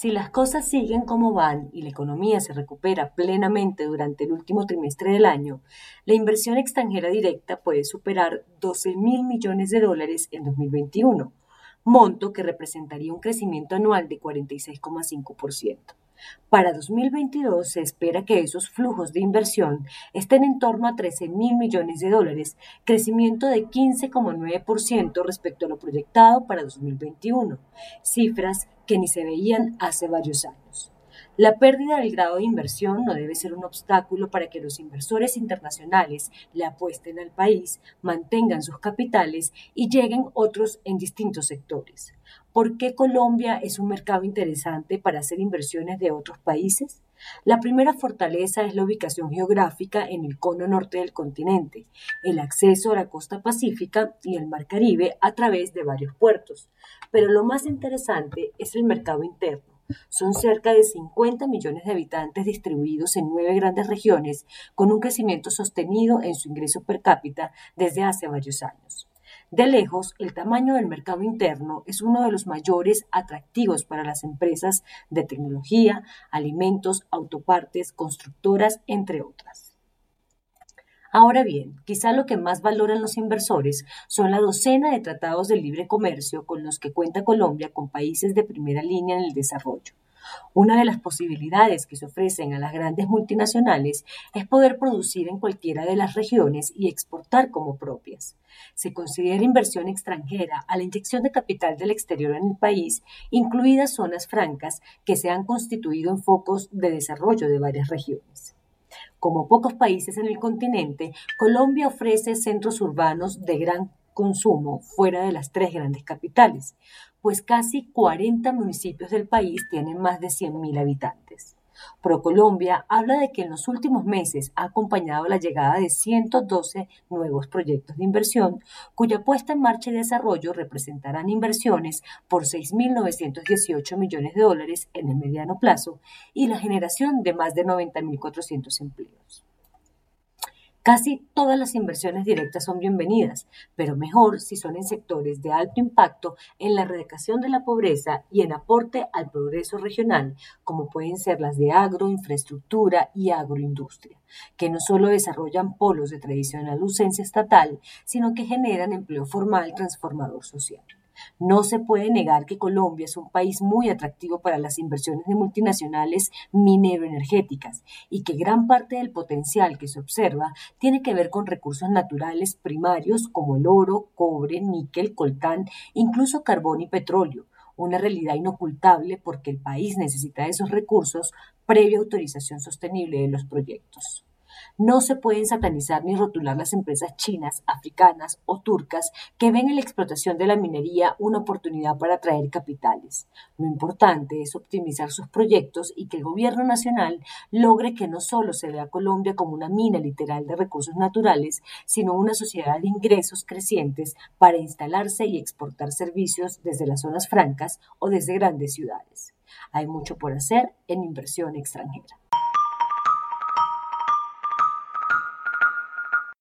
Si las cosas siguen como van y la economía se recupera plenamente durante el último trimestre del año, la inversión extranjera directa puede superar 12 mil millones de dólares en 2021, monto que representaría un crecimiento anual de 46,5%. Para 2022 se espera que esos flujos de inversión estén en torno a 13 mil millones de dólares, crecimiento de 15,9% respecto a lo proyectado para 2021, cifras que ni se veían hace varios años. La pérdida del grado de inversión no debe ser un obstáculo para que los inversores internacionales le apuesten al país, mantengan sus capitales y lleguen otros en distintos sectores. ¿Por qué Colombia es un mercado interesante para hacer inversiones de otros países? La primera fortaleza es la ubicación geográfica en el cono norte del continente, el acceso a la costa pacífica y el mar Caribe a través de varios puertos. Pero lo más interesante es el mercado interno son cerca de 50 millones de habitantes distribuidos en nueve grandes regiones, con un crecimiento sostenido en su ingreso per cápita desde hace varios años. De lejos, el tamaño del mercado interno es uno de los mayores atractivos para las empresas de tecnología, alimentos, autopartes, constructoras, entre otras. Ahora bien, quizá lo que más valoran los inversores son la docena de tratados de libre comercio con los que cuenta Colombia con países de primera línea en el desarrollo. Una de las posibilidades que se ofrecen a las grandes multinacionales es poder producir en cualquiera de las regiones y exportar como propias. Se considera inversión extranjera a la inyección de capital del exterior en el país, incluidas zonas francas que se han constituido en focos de desarrollo de varias regiones. Como pocos países en el continente, Colombia ofrece centros urbanos de gran consumo fuera de las tres grandes capitales, pues casi 40 municipios del país tienen más de 100.000 habitantes. ProColombia habla de que en los últimos meses ha acompañado la llegada de 112 nuevos proyectos de inversión, cuya puesta en marcha y desarrollo representarán inversiones por 6.918 millones de dólares en el mediano plazo y la generación de más de 90.400 empleos. Casi todas las inversiones directas son bienvenidas, pero mejor si son en sectores de alto impacto en la erradicación de la pobreza y en aporte al progreso regional, como pueden ser las de agro, infraestructura y agroindustria, que no solo desarrollan polos de tradicional ausencia estatal, sino que generan empleo formal transformador social. No se puede negar que Colombia es un país muy atractivo para las inversiones de multinacionales minero-energéticas y que gran parte del potencial que se observa tiene que ver con recursos naturales primarios como el oro, cobre, níquel, coltán, incluso carbón y petróleo, una realidad inocultable porque el país necesita esos recursos previa autorización sostenible de los proyectos. No se pueden satanizar ni rotular las empresas chinas, africanas o turcas que ven en la explotación de la minería una oportunidad para atraer capitales. Lo importante es optimizar sus proyectos y que el gobierno nacional logre que no solo se vea a Colombia como una mina literal de recursos naturales, sino una sociedad de ingresos crecientes para instalarse y exportar servicios desde las zonas francas o desde grandes ciudades. Hay mucho por hacer en inversión extranjera.